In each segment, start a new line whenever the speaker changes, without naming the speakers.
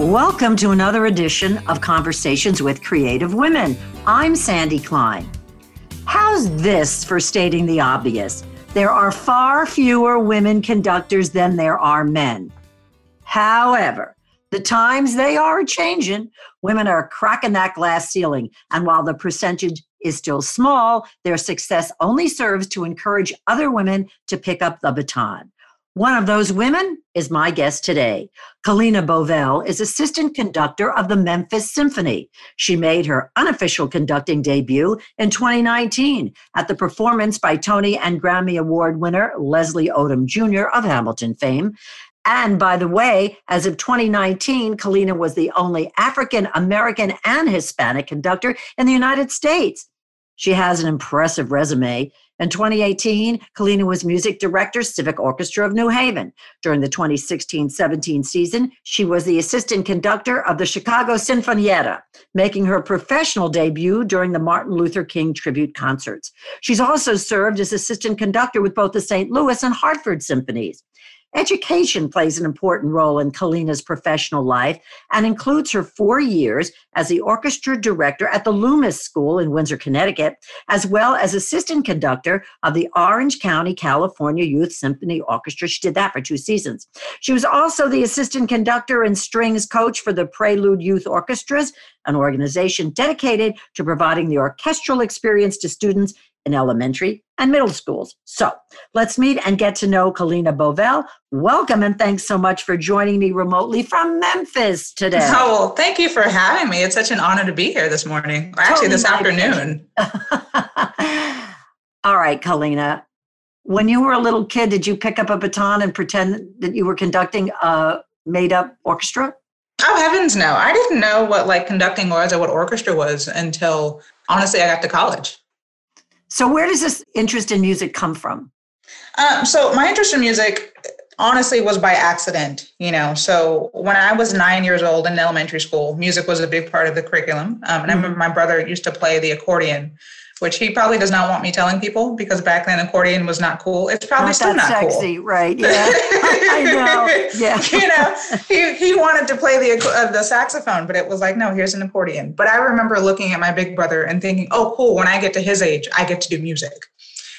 Welcome to another edition of Conversations with Creative Women. I'm Sandy Klein. How's this for stating the obvious? There are far fewer women conductors than there are men. However, the times they are changing. Women are cracking that glass ceiling. And while the percentage is still small, their success only serves to encourage other women to pick up the baton. One of those women is my guest today. Kalena Bovell is assistant conductor of the Memphis Symphony. She made her unofficial conducting debut in 2019 at the performance by Tony and Grammy Award winner Leslie Odom Jr. of Hamilton fame. And by the way, as of 2019, Kalena was the only African American and Hispanic conductor in the United States. She has an impressive resume. In 2018, Kalena was music director, Civic Orchestra of New Haven. During the 2016 17 season, she was the assistant conductor of the Chicago Sinfonietta, making her professional debut during the Martin Luther King tribute concerts. She's also served as assistant conductor with both the St. Louis and Hartford symphonies. Education plays an important role in Kalena's professional life and includes her four years as the orchestra director at the Loomis School in Windsor, Connecticut, as well as assistant conductor of the Orange County, California Youth Symphony Orchestra. She did that for two seasons. She was also the assistant conductor and strings coach for the Prelude Youth Orchestras, an organization dedicated to providing the orchestral experience to students in elementary and middle schools. So let's meet and get to know Kalena Bovell. Welcome and thanks so much for joining me remotely from Memphis today.
Oh, well, thank you for having me. It's such an honor to be here this morning, or actually this afternoon.
All right, Kalena. When you were a little kid, did you pick up a baton and pretend that you were conducting a made up orchestra?
Oh, heavens no. I didn't know what like conducting was or what orchestra was until honestly I got to college.
So, where does this interest in music come from?
Um, so, my interest in music honestly was by accident, you know. So, when I was nine years old in elementary school, music was a big part of the curriculum. Um, and mm-hmm. I remember my brother used to play the accordion which he probably does not want me telling people because back then accordion was not cool. It's probably not still not
sexy,
cool.
right? Yeah, I know. Yeah,
you know, he he wanted to play the uh, the saxophone, but it was like, no, here's an accordion. But I remember looking at my big brother and thinking, oh, cool. When I get to his age, I get to do music.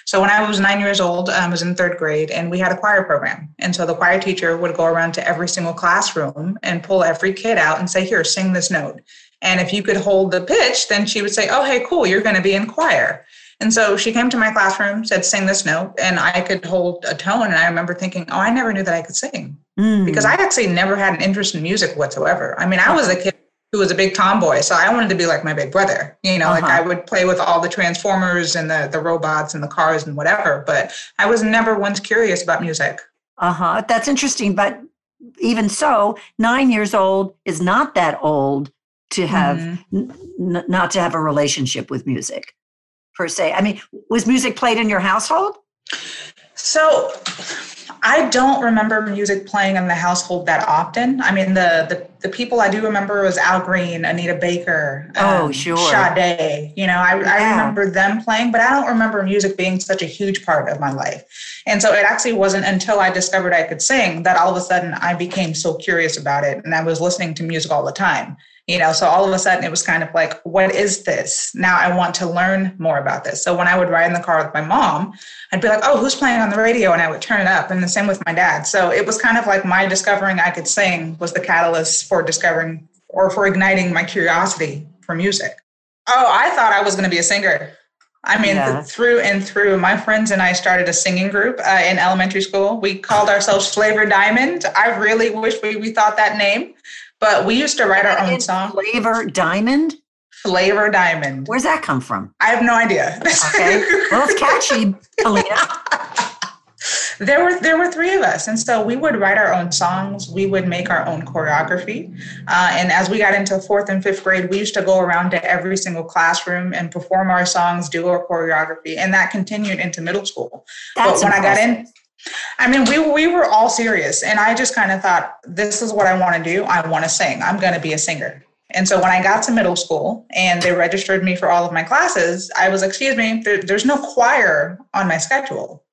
So when I was nine years old, I was in third grade, and we had a choir program. And so the choir teacher would go around to every single classroom and pull every kid out and say, "Here, sing this note." And if you could hold the pitch, then she would say, Oh, hey, cool, you're going to be in choir. And so she came to my classroom, said, Sing this note. And I could hold a tone. And I remember thinking, Oh, I never knew that I could sing mm. because I actually never had an interest in music whatsoever. I mean, I was a kid who was a big tomboy. So I wanted to be like my big brother. You know, uh-huh. like I would play with all the transformers and the, the robots and the cars and whatever. But I was never once curious about music.
Uh huh. That's interesting. But even so, nine years old is not that old to have mm-hmm. n- not to have a relationship with music per se i mean was music played in your household
so I don't remember music playing in the household that often. I mean, the the, the people I do remember was Al Green, Anita Baker,
oh um, sure,
Sade. You know, I, yeah. I remember them playing, but I don't remember music being such a huge part of my life. And so it actually wasn't until I discovered I could sing that all of a sudden I became so curious about it, and I was listening to music all the time you know so all of a sudden it was kind of like what is this? Now i want to learn more about this. So when i would ride in the car with my mom i'd be like oh who's playing on the radio? And i would turn it up. And the same with my dad. So it was kind of like my discovering i could sing was the catalyst for discovering or for igniting my curiosity for music. Oh i thought i was going to be a singer. I mean, yeah. through and through, my friends and I started a singing group uh, in elementary school. We called ourselves Flavor Diamond. I really wish we, we thought that name but we used to write our own song.
Flavor Diamond?
Flavor Diamond.
Where's that come from?
I have no idea.
Okay. Well, it's catchy, Alina.
there were there were three of us, and so we would write our own songs. We would make our own choreography, uh, and as we got into fourth and fifth grade, we used to go around to every single classroom and perform our songs, do our choreography, and that continued into middle school.
That's
but when
impressive.
I got in, I mean, we we were all serious, and I just kind of thought, this is what I want to do. I want to sing. I'm going to be a singer. And so when I got to middle school and they registered me for all of my classes, I was, excuse me, there, there's no choir on my schedule.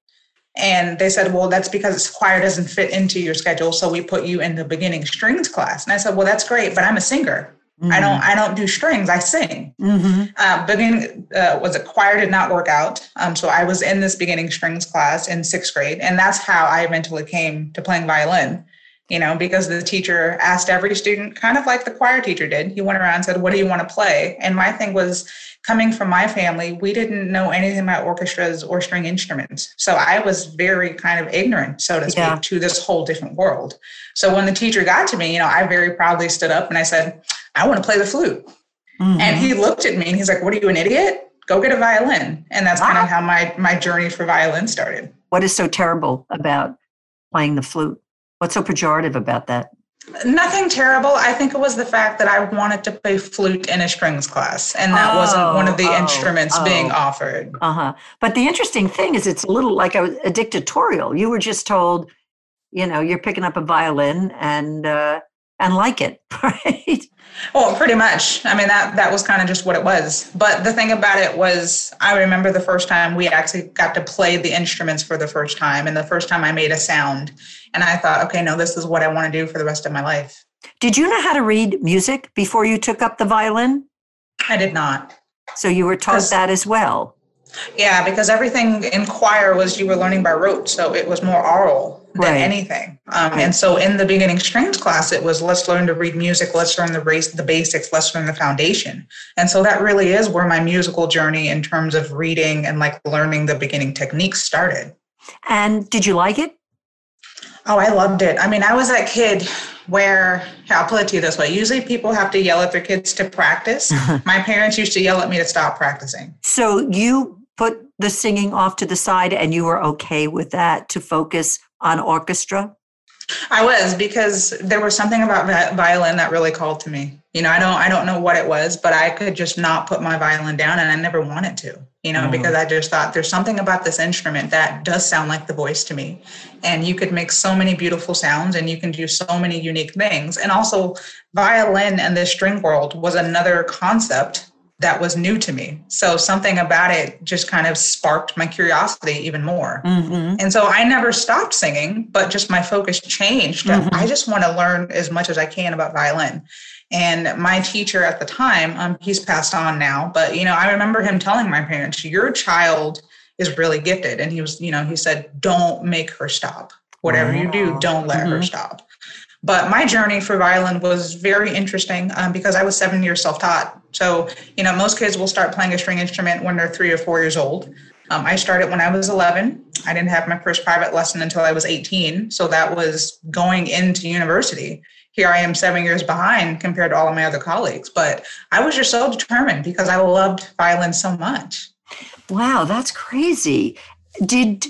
And they said, well, that's because choir doesn't fit into your schedule. So we put you in the beginning strings class. And I said, well, that's great, but I'm a singer. Mm-hmm. I don't. I don't do strings. I sing. Mm-hmm. Uh, beginning uh, was a choir did not work out. Um, so I was in this beginning strings class in sixth grade, and that's how I eventually came to playing violin you know, because the teacher asked every student, kind of like the choir teacher did. He went around and said, What do you want to play? And my thing was coming from my family, we didn't know anything about orchestras or string instruments. So I was very kind of ignorant, so to speak, yeah. to this whole different world. So when the teacher got to me, you know, I very proudly stood up and I said, I want to play the flute. Mm-hmm. And he looked at me and he's like, What are you, an idiot? Go get a violin. And that's wow. kind of how my, my journey for violin started.
What is so terrible about playing the flute? What's so pejorative about that?
Nothing terrible. I think it was the fact that I wanted to play flute in a strings class, and that oh, wasn't one of the oh, instruments oh. being offered.
Uh huh. But the interesting thing is, it's a little like a, a, dictatorial. You were just told, you know, you're picking up a violin and uh, and like it, right?
Well, pretty much. I mean, that that was kind of just what it was. But the thing about it was, I remember the first time we actually got to play the instruments for the first time, and the first time I made a sound, and I thought, okay, no, this is what I want to do for the rest of my life.
Did you know how to read music before you took up the violin?
I did not.
So you were taught that as well.
Yeah, because everything in choir was you were learning by rote, so it was more oral than right. anything. Um, right. And so in the beginning strings class, it was let's learn to read music, let's learn the race, the basics, let's learn the foundation. And so that really is where my musical journey in terms of reading and like learning the beginning techniques started.
And did you like it?
Oh, I loved it. I mean, I was that kid where I'll put it to you this way. Usually people have to yell at their kids to practice. My parents used to yell at me to stop practicing.
So you put the singing off to the side and you were okay with that to focus on orchestra?
I was because there was something about violin that really called to me. You know, I don't I don't know what it was, but I could just not put my violin down and I never wanted to. You know, mm. because I just thought there's something about this instrument that does sound like the voice to me. And you could make so many beautiful sounds and you can do so many unique things. And also violin and the string world was another concept that was new to me. So something about it just kind of sparked my curiosity even more. Mm-hmm. And so I never stopped singing, but just my focus changed. Mm-hmm. I just want to learn as much as I can about violin. And my teacher at the time, um, he's passed on now, but you know, I remember him telling my parents, "Your child is really gifted," and he was, you know, he said, "Don't make her stop. Whatever wow. you do, don't let mm-hmm. her stop." But my journey for violin was very interesting um, because I was seven years self taught. So, you know, most kids will start playing a string instrument when they're three or four years old. Um, I started when I was 11. I didn't have my first private lesson until I was 18. So that was going into university. Here I am seven years behind compared to all of my other colleagues. But I was just so determined because I loved violin so much.
Wow, that's crazy. Did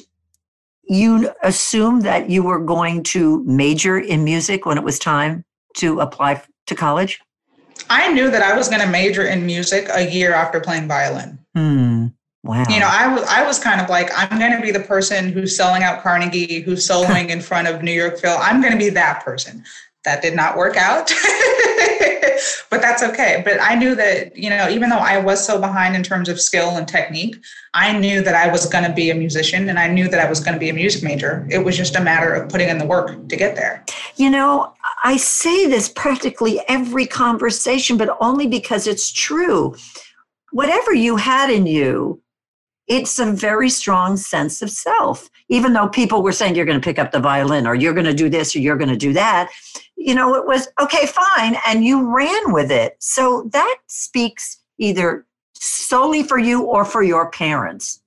you assumed that you were going to major in music when it was time to apply to college?
I knew that I was going to major in music a year after playing violin.
Hmm. Wow.
You know, I was I was kind of like I'm going to be the person who's selling out Carnegie, who's soloing in front of New York Phil. I'm going to be that person. That did not work out. but that's okay. But I knew that, you know, even though I was so behind in terms of skill and technique, I knew that I was going to be a musician and I knew that I was going to be a music major. It was just a matter of putting in the work to get there.
You know, I say this practically every conversation, but only because it's true. Whatever you had in you, it's a very strong sense of self. Even though people were saying you're going to pick up the violin or you're going to do this or you're going to do that, you know, it was okay, fine. And you ran with it. So that speaks either solely for you or for your parents.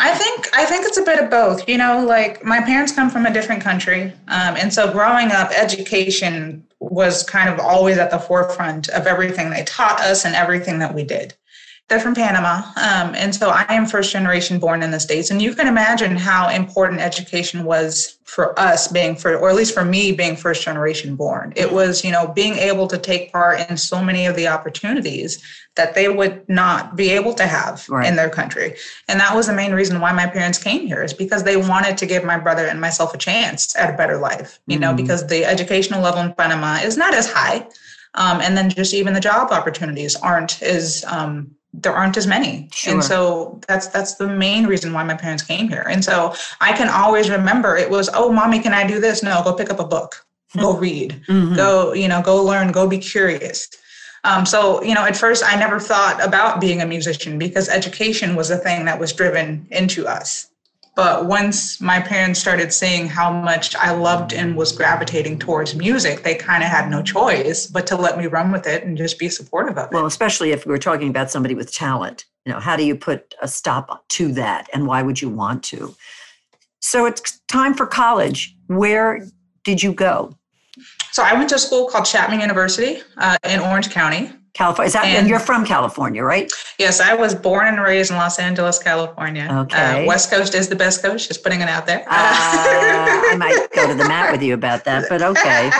I think I think it's a bit of both. You know, like my parents come from a different country, um, and so growing up, education was kind of always at the forefront of everything they taught us and everything that we did. They're from Panama. Um, and so I am first generation born in the States. And you can imagine how important education was for us being for, or at least for me being first generation born. It was, you know, being able to take part in so many of the opportunities that they would not be able to have right. in their country. And that was the main reason why my parents came here is because they wanted to give my brother and myself a chance at a better life, you mm-hmm. know, because the educational level in Panama is not as high. Um, and then just even the job opportunities aren't as um, there aren't as many. Sure. and so that's that's the main reason why my parents came here. And so i can always remember it was oh mommy can i do this? No go pick up a book. Go read. Mm-hmm. go you know go learn. Go be curious. Um, so you know at first i never thought about being a musician because education was a thing that was driven into us but once my parents started seeing how much I loved and was gravitating towards music, they kind of had no choice but to let me run with it and just be supportive of it.
Well, especially if we're talking about somebody with talent, you know, how do you put a stop to that and why would you want to? So it's time for college. Where did you go?
So I went to a school called Chapman University uh, in Orange County.
California. Is that, and, and, you're from California, right?
Yes, I was born and raised in Los Angeles, California. Uh, okay. Uh, West Coast is the best coast, just putting it out there. Uh,
I might go to the mat with you about that, but okay.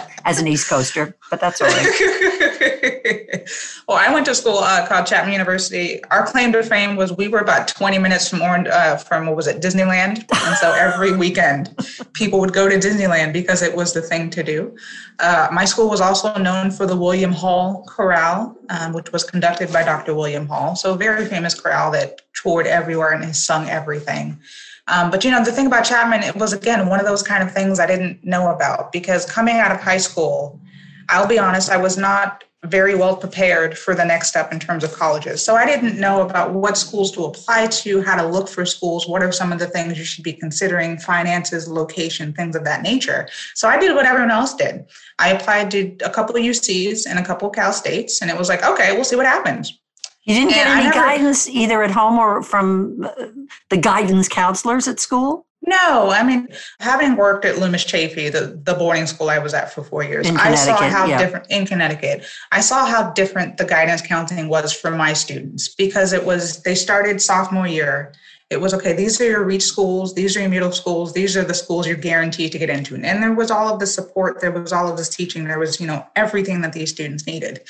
As an East Coaster, but that's all right.
well, I went to school uh, called Chapman University. Our claim to fame was we were about 20 minutes from Orange, uh, from what was it, Disneyland, and so every weekend people would go to Disneyland because it was the thing to do. Uh, my school was also known for the William Hall Chorale, um, which was conducted by Dr. William Hall. So, a very famous chorale that toured everywhere and has sung everything. Um, but you know, the thing about Chapman, it was again one of those kind of things I didn't know about because coming out of high school, I'll be honest, I was not very well prepared for the next step in terms of colleges. So I didn't know about what schools to apply to, how to look for schools, what are some of the things you should be considering, finances, location, things of that nature. So I did what everyone else did. I applied to a couple of UCs and a couple of Cal States, and it was like, okay, we'll see what happens.
You didn't get and any never, guidance either at home or from uh, the guidance counselors at school?
No, I mean, having worked at Loomis Chaffee, the, the boarding school I was at for four years, I saw how yeah. different in Connecticut. I saw how different the guidance counseling was for my students because it was they started sophomore year. It was okay, these are your reach schools, these are your middle schools, these are the schools you're guaranteed to get into. And there was all of the support, there was all of this teaching, there was, you know, everything that these students needed.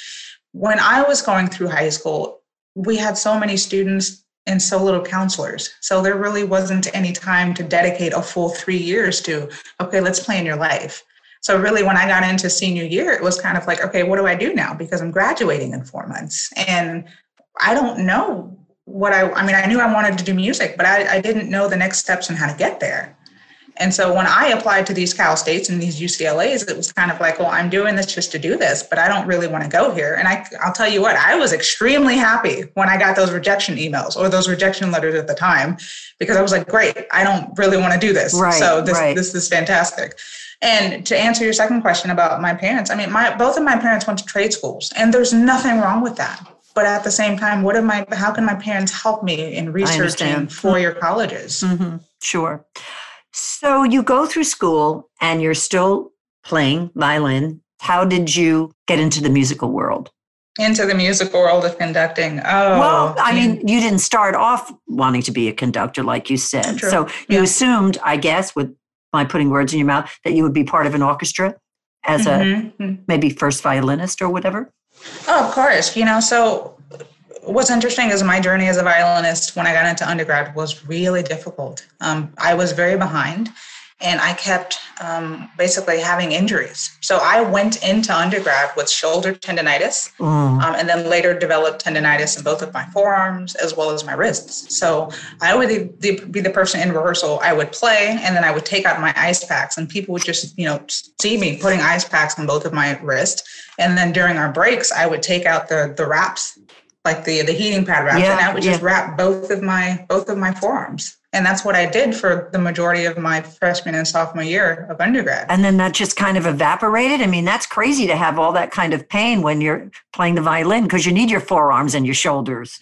When I was going through high school, we had so many students and so little counselors. So there really wasn't any time to dedicate a full three years to, okay, let's plan your life. So really, when I got into senior year, it was kind of like, okay, what do I do now? Because I'm graduating in four months, and I don't know what I. I mean, I knew I wanted to do music, but I, I didn't know the next steps and how to get there. And so when I applied to these Cal States and these UCLAs, it was kind of like, well, I'm doing this just to do this, but I don't really want to go here. And I, I'll tell you what, I was extremely happy when I got those rejection emails or those rejection letters at the time, because I was like, great, I don't really want to do this. Right, so this, right. this is fantastic. And to answer your second question about my parents, I mean, my both of my parents went to trade schools, and there's nothing wrong with that. But at the same time, what am I? How can my parents help me in researching four year colleges?
Mm-hmm. Sure. So you go through school and you're still playing violin. How did you get into the musical world?
Into the musical world of conducting. Oh,
well, I mean, you didn't start off wanting to be a conductor, like you said. True. So you yeah. assumed, I guess, with my putting words in your mouth, that you would be part of an orchestra as mm-hmm. a maybe first violinist or whatever.
Oh, of course. You know, so what's interesting is my journey as a violinist when I got into undergrad was really difficult. Um, I was very behind and I kept um, basically having injuries. So I went into undergrad with shoulder tendonitis mm. um, and then later developed tendonitis in both of my forearms as well as my wrists. So I would be the person in rehearsal, I would play and then I would take out my ice packs and people would just, you know, see me putting ice packs on both of my wrists. And then during our breaks, I would take out the, the wraps like the the heating pad wraps, yeah, and I would just wrap both of my both of my forearms. And that's what I did for the majority of my freshman and sophomore year of undergrad.
And then that just kind of evaporated. I mean, that's crazy to have all that kind of pain when you're playing the violin because you need your forearms and your shoulders.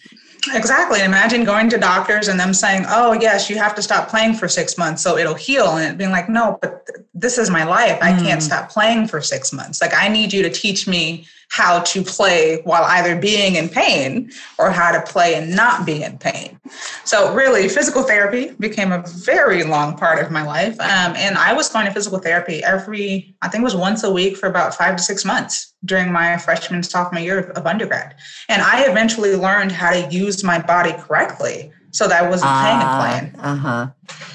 Exactly. Imagine going to doctors and them saying, "Oh, yes, you have to stop playing for six months so it'll heal," and it being like, "No, but th- this is my life. I mm. can't stop playing for six months. Like, I need you to teach me how to play while either being in pain or how to play and not be in pain. So, really, physical therapy became a very long part of my life. Um, and I was going to physical therapy every, I think it was once a week for about five to six months during my freshman sophomore year of undergrad. And I eventually learned how to use my body correctly so that I wasn't uh, playing and playing.
Uh huh.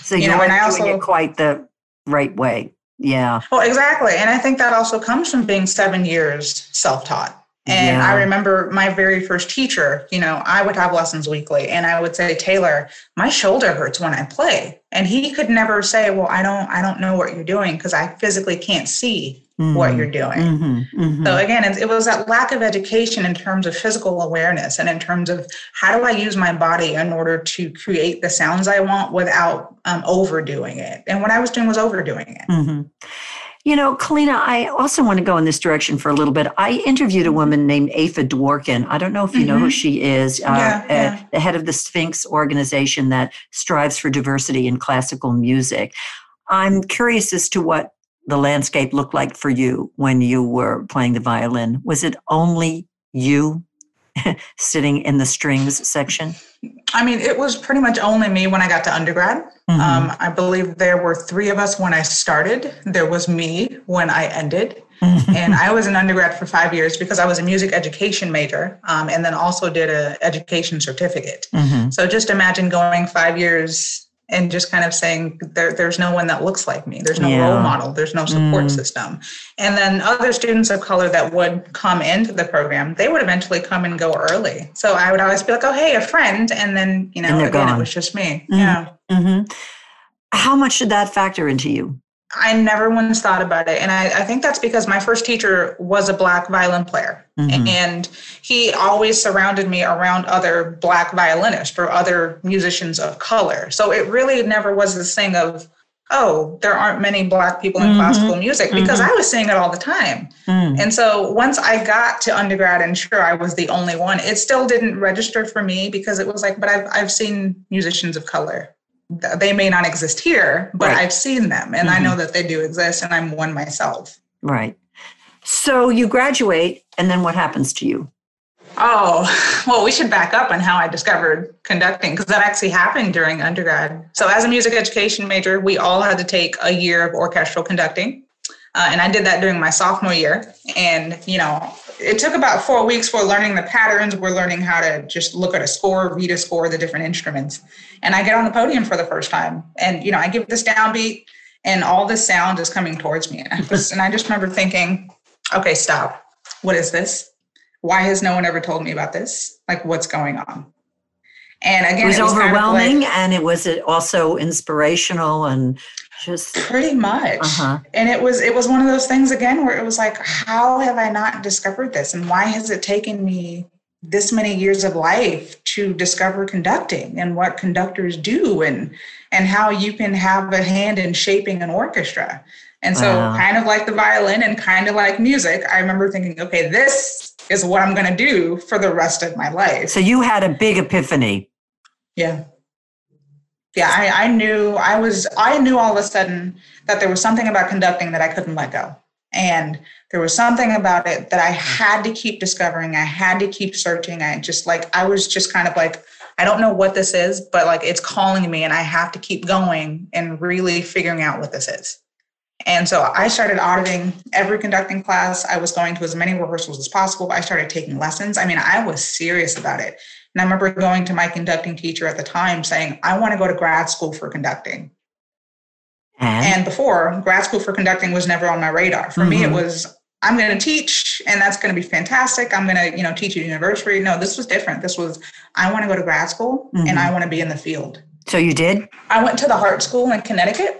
So you, you know, weren't doing also, quite the right way. Yeah.
Well, exactly. And I think that also comes from being seven years self taught And yeah. I remember my very first teacher, you know, I would have lessons weekly and I would say, Taylor, my shoulder hurts when I play. And he could never say, Well, I don't, I don't know what you're doing because I physically can't see mm-hmm. what you're doing. Mm-hmm. Mm-hmm. So again, it, was that lack of education in terms of physical awareness and in terms of how do I use my body in order to create the sounds I want without um, overdoing it. And what I was doing was overdoing it.
Mm-hmm. You know, Kalena, I also want to go in this direction for a little bit. I interviewed a woman named Afa Dworkin. I don't know if you mm-hmm. know who mm-hmm. she is, uh, yeah, yeah. the head of the Sphinx organization that strives for diversity in classical music. I'm curious as to what the landscape looked like for you when you were playing the violin. Was it only you sitting in the strings section?
I mean, it was pretty much only me when I got to undergrad. Mm-hmm. Um, I believe there were three of us when I started. There was me when I ended. and I was an undergrad for five years because I was a music education major um, and then also did an education certificate. Mm-hmm. So just imagine going five years and just kind of saying there, there's no one that looks like me there's no yeah. role model there's no support mm. system and then other students of color that would come into the program they would eventually come and go early so i would always be like oh hey a friend and then you know again gone. it was just me mm. yeah mm-hmm.
how much did that factor into you
I never once thought about it. And I, I, think that's because my first teacher was a black violin player. Mm-hmm. And he always surrounded me around other black violinists or other musicians of color. So it really never was this thing of, oh, there aren't many black people in mm-hmm. classical music because mm-hmm. I was seeing it all the time. Mm. And so once I got to undergrad and sure I was the only one, it still didn't register for me because it was like, but I've, I've seen musicians of color they may not exist here, but right. I've seen them and mm-hmm. I know that they do exist and I'm one myself.
Right. So you graduate and then what happens to you?
Oh, well, we should back up on how I discovered conducting because that actually happened during undergrad. So, as a music education major, we all had to take a year of orchestral conducting. Uh, and I did that during my sophomore year. And, you know, it took about four weeks for learning the patterns. We're learning how to just look at a score, read a score, the different instruments. And I get on the podium for the first time. And, you know, I give this downbeat and all this sound is coming towards me. And I, just, and I just remember thinking, okay, stop. What is this? Why has no one ever told me about this? Like, what's going on? And again,
it was, it was overwhelming kind of like, and it was also inspirational and just
pretty much. Uh-huh. and it was it was one of those things again where it was like how have i not discovered this? And why has it taken me this many years of life to discover conducting and what conductors do and and how you can have a hand in shaping an orchestra? And so wow. kind of like the violin and kind of like music i remember thinking okay this is what i'm going to do for the rest of my life.
So you had a big epiphany.
Yeah yeah, I, I knew I was I knew all of a sudden that there was something about conducting that I couldn't let go. And there was something about it that I had to keep discovering. I had to keep searching. I just like I was just kind of like, I don't know what this is, but like it's calling me and I have to keep going and really figuring out what this is. And so I started auditing every conducting class. I was going to as many rehearsals as possible. I started taking lessons. I mean, I was serious about it. And I remember going to my conducting teacher at the time saying, I want to go to grad school for conducting. And, and before, grad school for conducting was never on my radar. For mm-hmm. me, it mm-hmm. was, I'm going to teach and that's going to be fantastic. I'm going to, you know, teach at university. No, this was different. This was, I want to go to grad school mm-hmm. and I want to be in the field.
So you did?
I went to the Hart School in Connecticut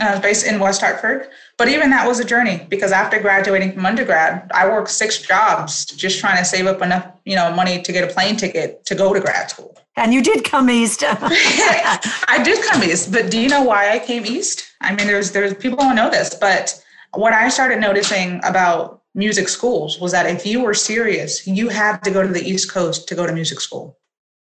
I was based in West Hartford. But even that was a journey because after graduating from undergrad, I worked six jobs just trying to save up enough, you know, money to get a plane ticket to go to grad school.
And you did come east.
I did come east, but do you know why I came east? I mean, there's there's people don't know this, but what I started noticing about music schools was that if you were serious, you had to go to the East Coast to go to music school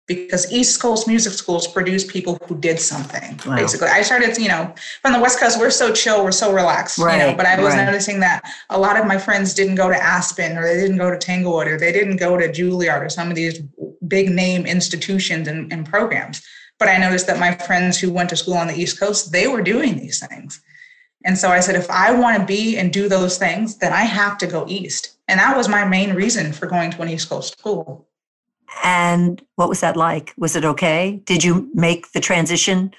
because East Coast music schools produce people who did something. Wow. Basically, I started, you know, from the West Coast, we're so chill, we're so relaxed, right, you know. But I was right. noticing that a lot of my friends didn't go to Aspen, or they didn't go to Tanglewood, or they didn't go to Juilliard, or some of these big name institutions and, and programs. But I noticed that my friends who went to school on the East Coast, they were doing these things. And so I said, if I want to be and do those things, then I have to go east. And that was my main reason for going to an East Coast school.
And what was that like? Was it okay? Did you make the transition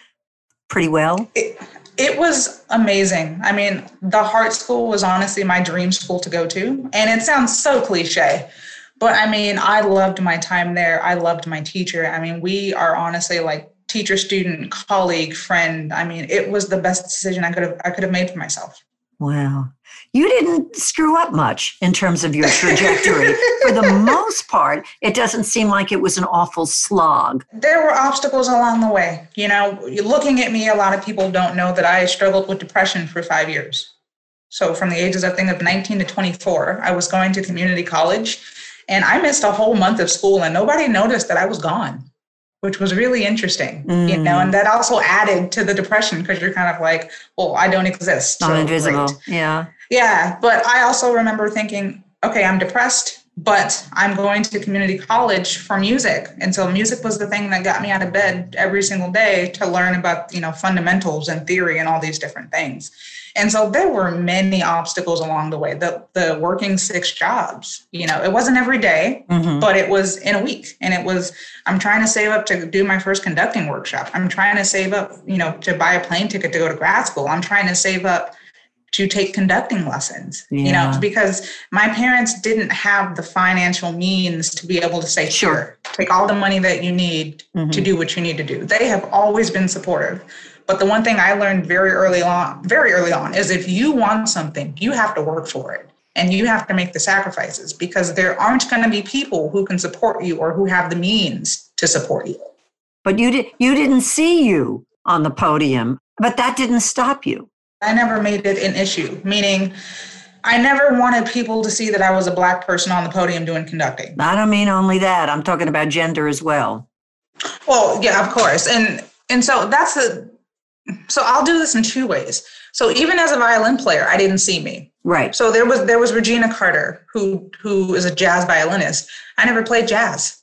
pretty well?
It, it was amazing. I mean, the Hart School was honestly my dream school to go to. And it sounds so cliche, But I mean, I loved my time there. I loved my teacher. I mean, we are honestly like teacher, student, colleague, friend. I mean, it was the best decision I could have I could have made for myself.
Wow. You didn't screw up much in terms of your trajectory. For the most part, it doesn't seem like it was an awful slog.
There were obstacles along the way. You know, looking at me, a lot of people don't know that I struggled with depression for five years. So, from the ages, I think, of 19 to 24, I was going to community college and I missed a whole month of school and nobody noticed that I was gone which was really interesting, mm. you know, and that also added to the depression because you're kind of like, well, I don't exist.
I'm invisible. Great. Yeah.
Yeah. But I also remember thinking, okay, I'm depressed, but I'm going to community college for music. And so music was the thing that got me out of bed every single day to learn about, you know, fundamentals and theory and all these different things. And so there were many obstacles along the way. The the working six jobs, you know, it wasn't every day, mm-hmm. but it was in a week. And it was, I'm trying to save up to do my first conducting workshop. I'm trying to save up, you know, to buy a plane ticket to go to grad school. I'm trying to save up to take conducting lessons yeah. you know because my parents didn't have the financial means to be able to say sure take all the money that you need mm-hmm. to do what you need to do they have always been supportive but the one thing I learned very early on, very early on, is if you want something, you have to work for it and you have to make the sacrifices because there aren't going to be people who can support you or who have the means to support you.
But you did you didn't see you on the podium, but that didn't stop you.
I never made it an issue, meaning I never wanted people to see that I was a black person on the podium doing conducting.
I don't mean only that. I'm talking about gender as well.
Well, yeah, of course. And and so that's the so I'll do this in two ways. So even as a violin player, I didn't see me.
Right.
So there was there was Regina Carter, who who is a jazz violinist. I never played jazz.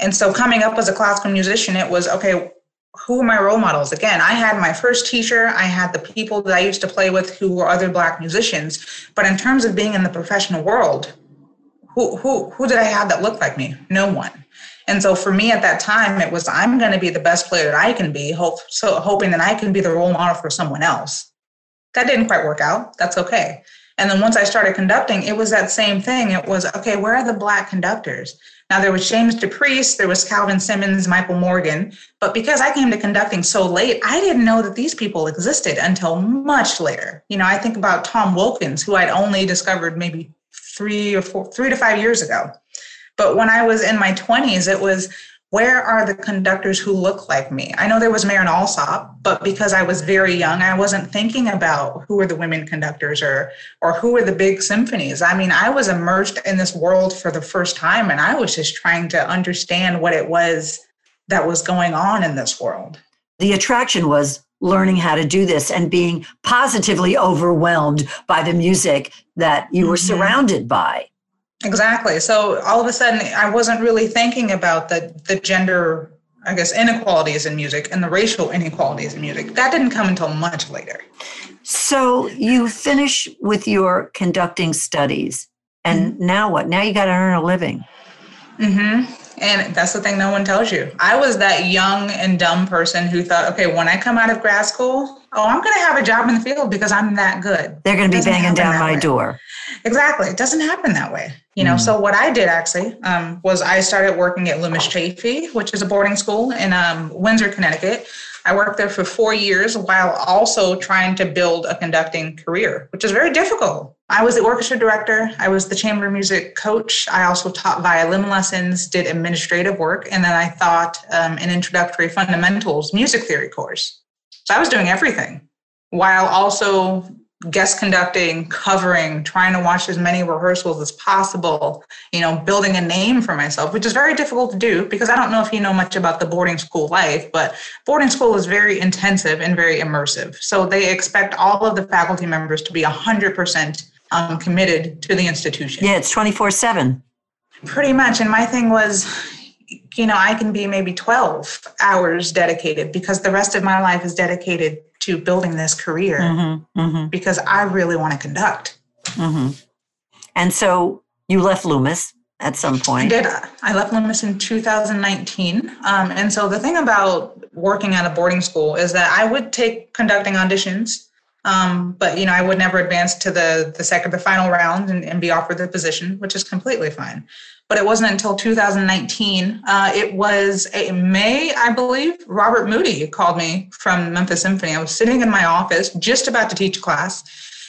And so coming up as a classical musician, it was okay, who are my role models? Again, I had my first teacher, I had the people that I used to play with who were other black musicians. But in terms of being in the professional world, who who who did I have that looked like me? No one. And so for me at that time, it was I'm going to be the best player that I can be, hope, so hoping that I can be the role model for someone else. That didn't quite work out. That's okay. And then once I started conducting, it was that same thing. It was okay. Where are the black conductors? Now there was James DePriest, there was Calvin Simmons, Michael Morgan, but because I came to conducting so late, I didn't know that these people existed until much later. You know, I think about Tom Wilkins, who I'd only discovered maybe three or four, three to five years ago. But when I was in my 20s, it was where are the conductors who look like me? I know there was Marin Alsop, but because I was very young, I wasn't thinking about who were the women conductors or or who were the big symphonies. I mean, I was immersed in this world for the first time and I was just trying to understand what it was that was going on in this world.
The attraction was learning how to do this and being positively overwhelmed by the music that you were mm-hmm. surrounded by.
Exactly. So all of a sudden, I wasn't really thinking about the the gender, I guess, inequalities in music and the racial inequalities in music. That didn't come until much later.
So you finish with your conducting studies, and mm-hmm. now what? Now you got to earn a living.
Mm-hmm. And that's the thing no one tells you. I was that young and dumb person who thought, okay, when I come out of grad school, oh, I'm going to have a job in the field because I'm that good.
They're going to be banging down my way. door.
Exactly. It doesn't happen that way. You know, mm. so what I did actually um, was I started working at Loomis Chaffee, which is a boarding school in um, Windsor, Connecticut. I worked there for four years while also trying to build a conducting career, which is very difficult. I was the orchestra director, I was the chamber music coach. I also taught violin lessons, did administrative work, and then I taught um, an introductory fundamentals music theory course. So I was doing everything while also guest conducting, covering, trying to watch as many rehearsals as possible, you know, building a name for myself, which is very difficult to do because I don't know if you know much about the boarding school life, but boarding school is very intensive and very immersive. So they expect all of the faculty members to be 100% um, committed to the institution.
Yeah, it's 24 7.
Pretty much. And my thing was, you know, I can be maybe 12 hours dedicated because the rest of my life is dedicated to building this career mm-hmm, mm-hmm. because I really want to conduct.
Mm-hmm. And so you left Loomis at some point.
I did. I left Loomis in 2019. Um, and so the thing about working at a boarding school is that I would take conducting auditions. Um, but you know, I would never advance to the the second, the final round, and, and be offered the position, which is completely fine. But it wasn't until 2019. Uh, it was a May, I believe. Robert Moody called me from Memphis Symphony. I was sitting in my office, just about to teach a class,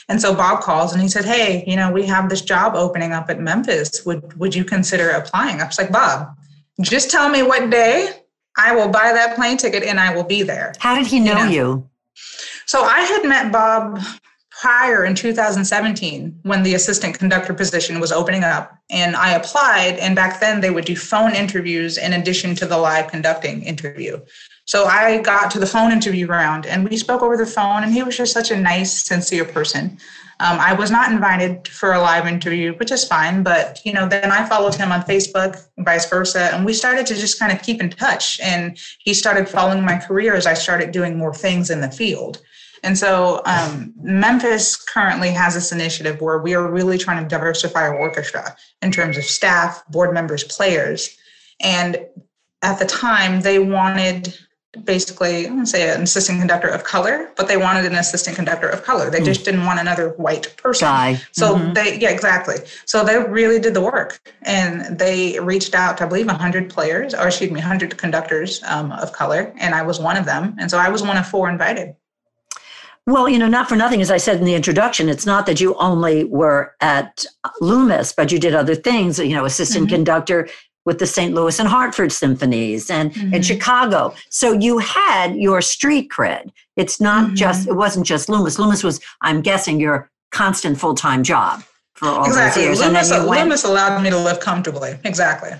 and so Bob calls and he said, "Hey, you know, we have this job opening up at Memphis. Would would you consider applying?" I was like, "Bob, just tell me what day. I will buy that plane ticket and I will be there."
How did he know you? Know? you?
So I had met Bob prior in 2017 when the assistant conductor position was opening up and I applied and back then they would do phone interviews in addition to the live conducting interview. So I got to the phone interview round and we spoke over the phone and he was just such a nice sincere person. Um, I was not invited for a live interview, which is fine. But you know, then I followed him on Facebook, vice versa, and we started to just kind of keep in touch. And he started following my career as I started doing more things in the field. And so um, Memphis currently has this initiative where we are really trying to diversify our orchestra in terms of staff, board members, players. And at the time, they wanted basically, I'm say an assistant conductor of color, but they wanted an assistant conductor of color. They mm. just didn't want another white person.
Guy.
So mm-hmm. they, yeah, exactly. So they really did the work and they reached out to, I believe, 100 players, or excuse me, 100 conductors um, of color. And I was one of them. And so I was one of four invited.
Well, you know, not for nothing, as I said in the introduction, it's not that you only were at Loomis, but you did other things, you know, assistant mm-hmm. conductor with the St. Louis and Hartford symphonies and mm-hmm. in Chicago. So you had your street cred. It's not mm-hmm. just, it wasn't just Loomis. Loomis was, I'm guessing, your constant full time job for all exactly. those years.
Loomis, and then Loomis allowed me to live comfortably. Exactly.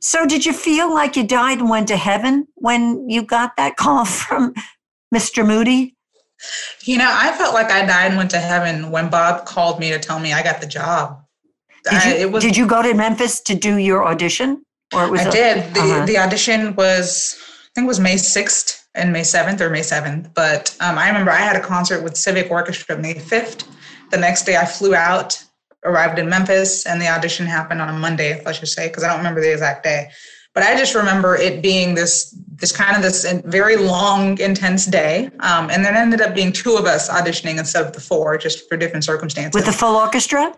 So did you feel like you died and went to heaven when you got that call from Mr. Moody?
You know, I felt like I died and went to heaven when Bob called me to tell me I got the job.
Did you, I, was, did you go to Memphis to do your audition?
Or was I did. The, uh-huh. the audition was, I think it was May 6th and May 7th or May 7th. But um, I remember I had a concert with Civic Orchestra May 5th. The next day I flew out, arrived in Memphis, and the audition happened on a Monday, let's just say, because I don't remember the exact day. But I just remember it being this this kind of this very long, intense day, um, and then ended up being two of us auditioning instead of the four, just for different circumstances.
With the full orchestra.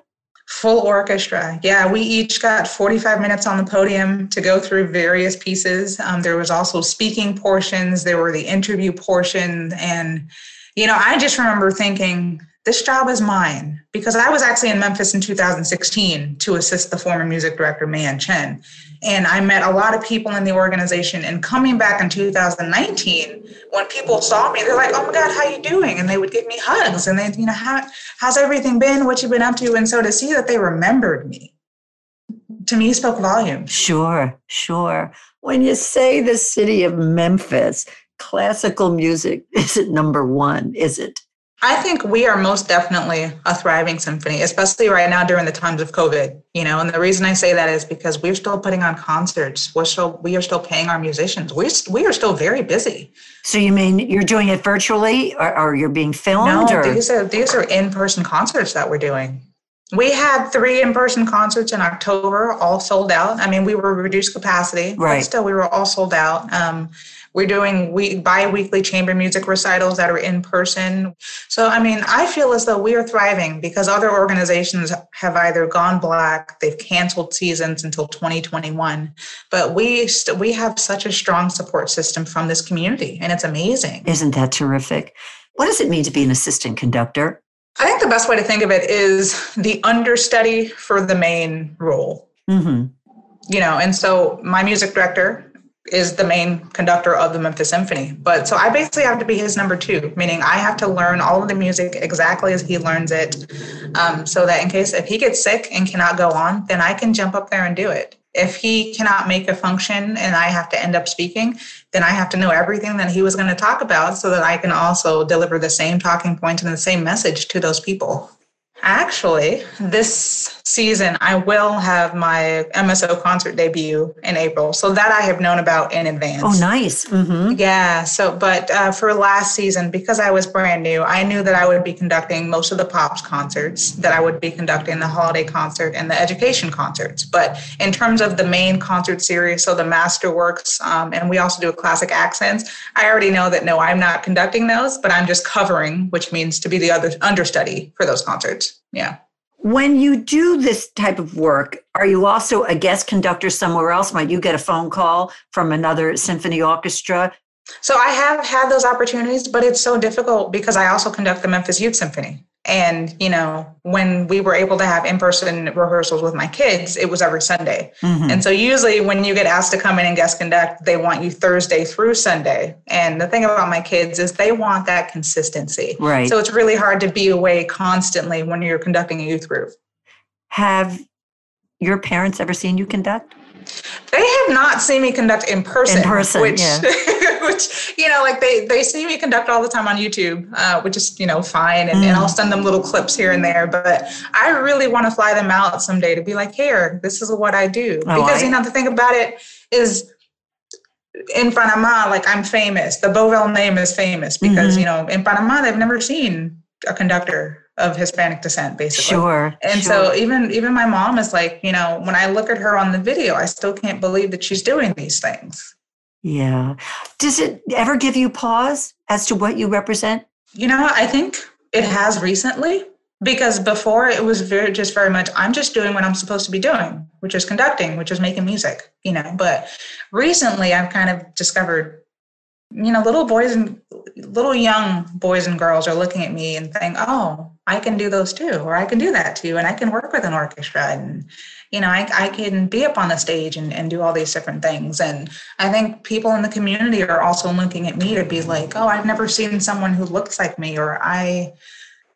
Full orchestra. Yeah, we each got 45 minutes on the podium to go through various pieces. Um, there was also speaking portions, there were the interview portion. And, you know, I just remember thinking, this job is mine because I was actually in Memphis in 2016 to assist the former music director, Mei-Ann Chen. And I met a lot of people in the organization. And coming back in 2019, when people saw me, they're like, "Oh my God, how you doing?" And they would give me hugs, and they, you know, how how's everything been? What you been up to? And so to see that they remembered me, to me, spoke volumes.
Sure, sure. When you say the city of Memphis, classical music isn't number one, is it?
I think we are most definitely a thriving symphony, especially right now during the times of COVID. You know, and the reason I say that is because we're still putting on concerts. We're still we are still paying our musicians. We we are still very busy.
So you mean you're doing it virtually, or, or you're being filmed?
No,
or?
these are these are in person concerts that we're doing. We had three in person concerts in October, all sold out. I mean, we were reduced capacity, right. but still we were all sold out. Um, we're doing we bi-weekly chamber music recitals that are in person. So I mean, I feel as though we are thriving because other organizations have either gone black, they've canceled seasons until 2021, but we st- we have such a strong support system from this community and it's amazing.
Isn't that terrific? What does it mean to be an assistant conductor?
I think the best way to think of it is the understudy for the main role. Mm-hmm. You know, and so my music director is the main conductor of the Memphis Symphony. But so I basically have to be his number two, meaning I have to learn all of the music exactly as he learns it, um, so that in case if he gets sick and cannot go on, then I can jump up there and do it. If he cannot make a function and I have to end up speaking, then I have to know everything that he was going to talk about so that I can also deliver the same talking points point and the same message to those people. Actually, this season I will have my MSO concert debut in April. So that I have known about in advance.
Oh, nice. Mm-hmm.
Yeah. So, but uh, for last season, because I was brand new, I knew that I would be conducting most of the Pops concerts, that I would be conducting the holiday concert and the education concerts. But in terms of the main concert series, so the Masterworks, um, and we also do a classic accents, I already know that no, I'm not conducting those, but I'm just covering, which means to be the other understudy for those concerts. Yeah.
When you do this type of work, are you also a guest conductor somewhere else? Might you get a phone call from another symphony orchestra?
So I have had those opportunities, but it's so difficult because I also conduct the Memphis Youth Symphony. And, you know, when we were able to have in person rehearsals with my kids, it was every Sunday. Mm-hmm. And so usually when you get asked to come in and guest conduct, they want you Thursday through Sunday. And the thing about my kids is they want that consistency.
Right.
So it's really hard to be away constantly when you're conducting a youth group.
Have your parents ever seen you conduct?
They have not seen me conduct in person.
In person,
which,
yeah.
which you know, like they they see me conduct all the time on YouTube, uh, which is you know fine, and, mm. and I'll send them little clips here and there. But I really want to fly them out someday to be like, here, this is what I do. Oh, because I, you know the thing about it is in Panama, like I'm famous. The Bovell name is famous because mm-hmm. you know in Panama they've never seen a conductor of Hispanic descent, basically.
Sure.
And
sure.
so even even my mom is like, you know, when I look at her on the video, I still can't believe that she's doing these things.
Yeah. Does it ever give you pause as to what you represent?
You know, I think it has recently because before it was very just very much I'm just doing what I'm supposed to be doing, which is conducting, which is making music, you know. But recently I've kind of discovered you know, little boys and little young boys and girls are looking at me and saying, "Oh, I can do those too, or I can do that too, and I can work with an orchestra, and you know, I, I can be up on the stage and, and do all these different things." And I think people in the community are also looking at me to be like, "Oh, I've never seen someone who looks like me," or I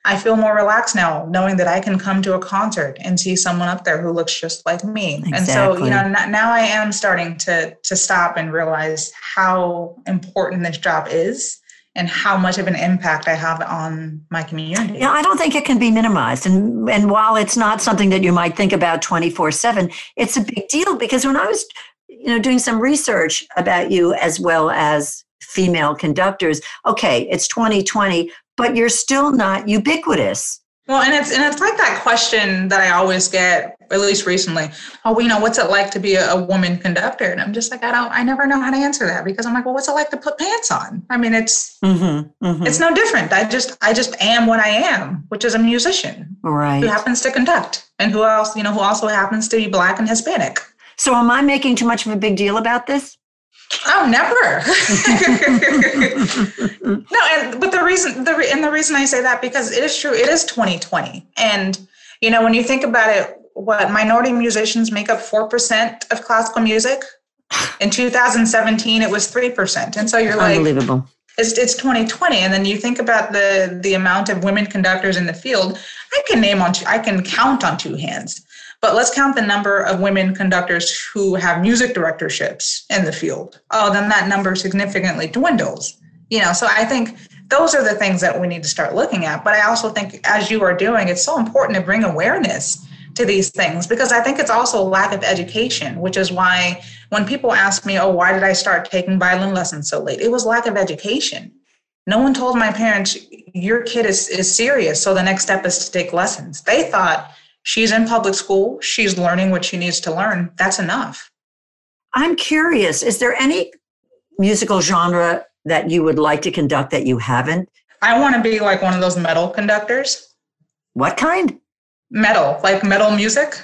I feel more relaxed now knowing that I can come to a concert and see someone up there who looks just like me. Exactly. And so, you know, now I am starting to to stop and realize how important this job is and how much of an impact I have on my community.
Yeah, I don't think it can be minimized. And and while it's not something that you might think about 24/7, it's a big deal because when I was you know doing some research about you as well as female conductors, okay, it's 2020, but you're still not ubiquitous.
Well, and it's and it's like that question that I always get, at least recently. Oh, you know, what's it like to be a, a, woman conductor? And I'm just like, I don't, I never know how to answer that because I'm like, well, what's it like to put pants on? I mean, it's mm-hmm, mm-hmm. it's no different. I just I just am what I am, which is a musician,
right?
Who happens to conduct, and who else, you know, who also happens to be black and Hispanic.
So, am I making too much of a big deal about this?
Oh, never. no, and but the reason the and the reason I say that because it is true. It is 2020, and you know when you think about it, what minority musicians make up four percent of classical music. In 2017, it was three percent, and so you're like,
unbelievable.
It's, it's 2020, and then you think about the the amount of women conductors in the field. I can name on two, I can count on two hands. But let's count the number of women conductors who have music directorships in the field. Oh, then that number significantly dwindles. You know, so I think those are the things that we need to start looking at. But I also think, as you are doing, it's so important to bring awareness to these things because I think it's also a lack of education, which is why when people ask me, oh, why did I start taking violin lessons so late? It was lack of education. No one told my parents, your kid is, is serious, so the next step is to take lessons. They thought she's in public school, she's learning what she needs to learn. That's enough.
I'm curious, is there any musical genre that you would like to conduct that you haven't?
I want to be like one of those metal conductors.
What kind?
Metal, like metal music.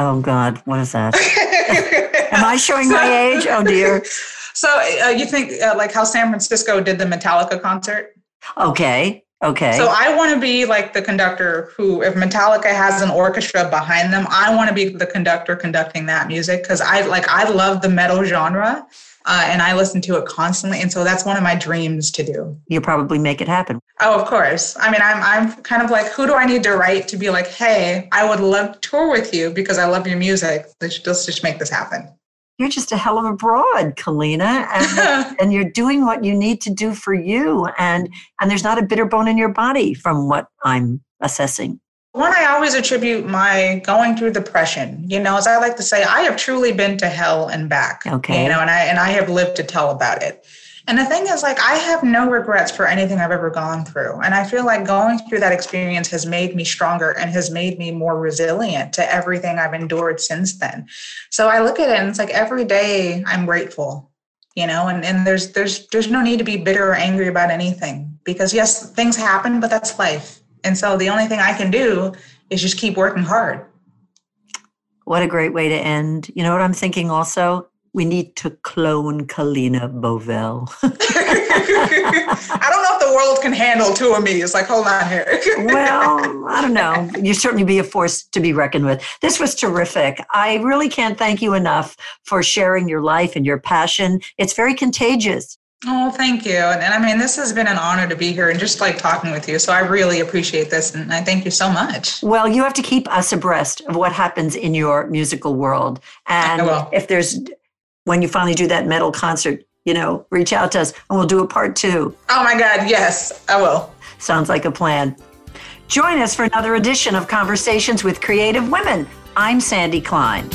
Oh God, what is that? Am I showing so, my age? Oh dear.
So uh, you think uh, like how San Francisco did the Metallica concert?
Okay. Okay.
So I want to be like the conductor who, if Metallica has an orchestra behind them, I want to be the conductor conducting that music because I like I love the metal genre. Uh, and I listen to it constantly, and so that's one of my dreams to do.
You probably make it happen.
Oh, of course. I mean, I'm I'm kind of like, who do I need to write to be like, hey, I would love to tour with you because I love your music. Let's just, let's just make this happen
you're just a hell of a broad, Kalena, and, and you're doing what you need to do for you. And and there's not a bitter bone in your body from what I'm assessing.
One, I always attribute my going through depression. You know, as I like to say, I have truly been to hell and back.
Okay.
You know, and I and I have lived to tell about it. And the thing is, like, I have no regrets for anything I've ever gone through. And I feel like going through that experience has made me stronger and has made me more resilient to everything I've endured since then. So I look at it and it's like every day I'm grateful, you know, and, and there's there's there's no need to be bitter or angry about anything because yes, things happen, but that's life. And so the only thing I can do is just keep working hard.
What a great way to end. You know what I'm thinking also? We need to clone Kalena Bovell.
I don't know if the world can handle two of me. It's like, hold on here.
well, I don't know. You certainly be a force to be reckoned with. This was terrific. I really can't thank you enough for sharing your life and your passion. It's very contagious.
Oh, thank you. And, and, I mean, this has been an honor to be here and just like talking with you. So I really appreciate this. And I thank you so much.
Well, you have to keep us abreast of what happens in your musical world. And if there's, when you finally do that metal concert, you know, reach out to us and we'll do a part two.
Oh my God. Yes, I will.
Sounds like a plan. Join us for another edition of Conversations with Creative Women. I'm Sandy Klein.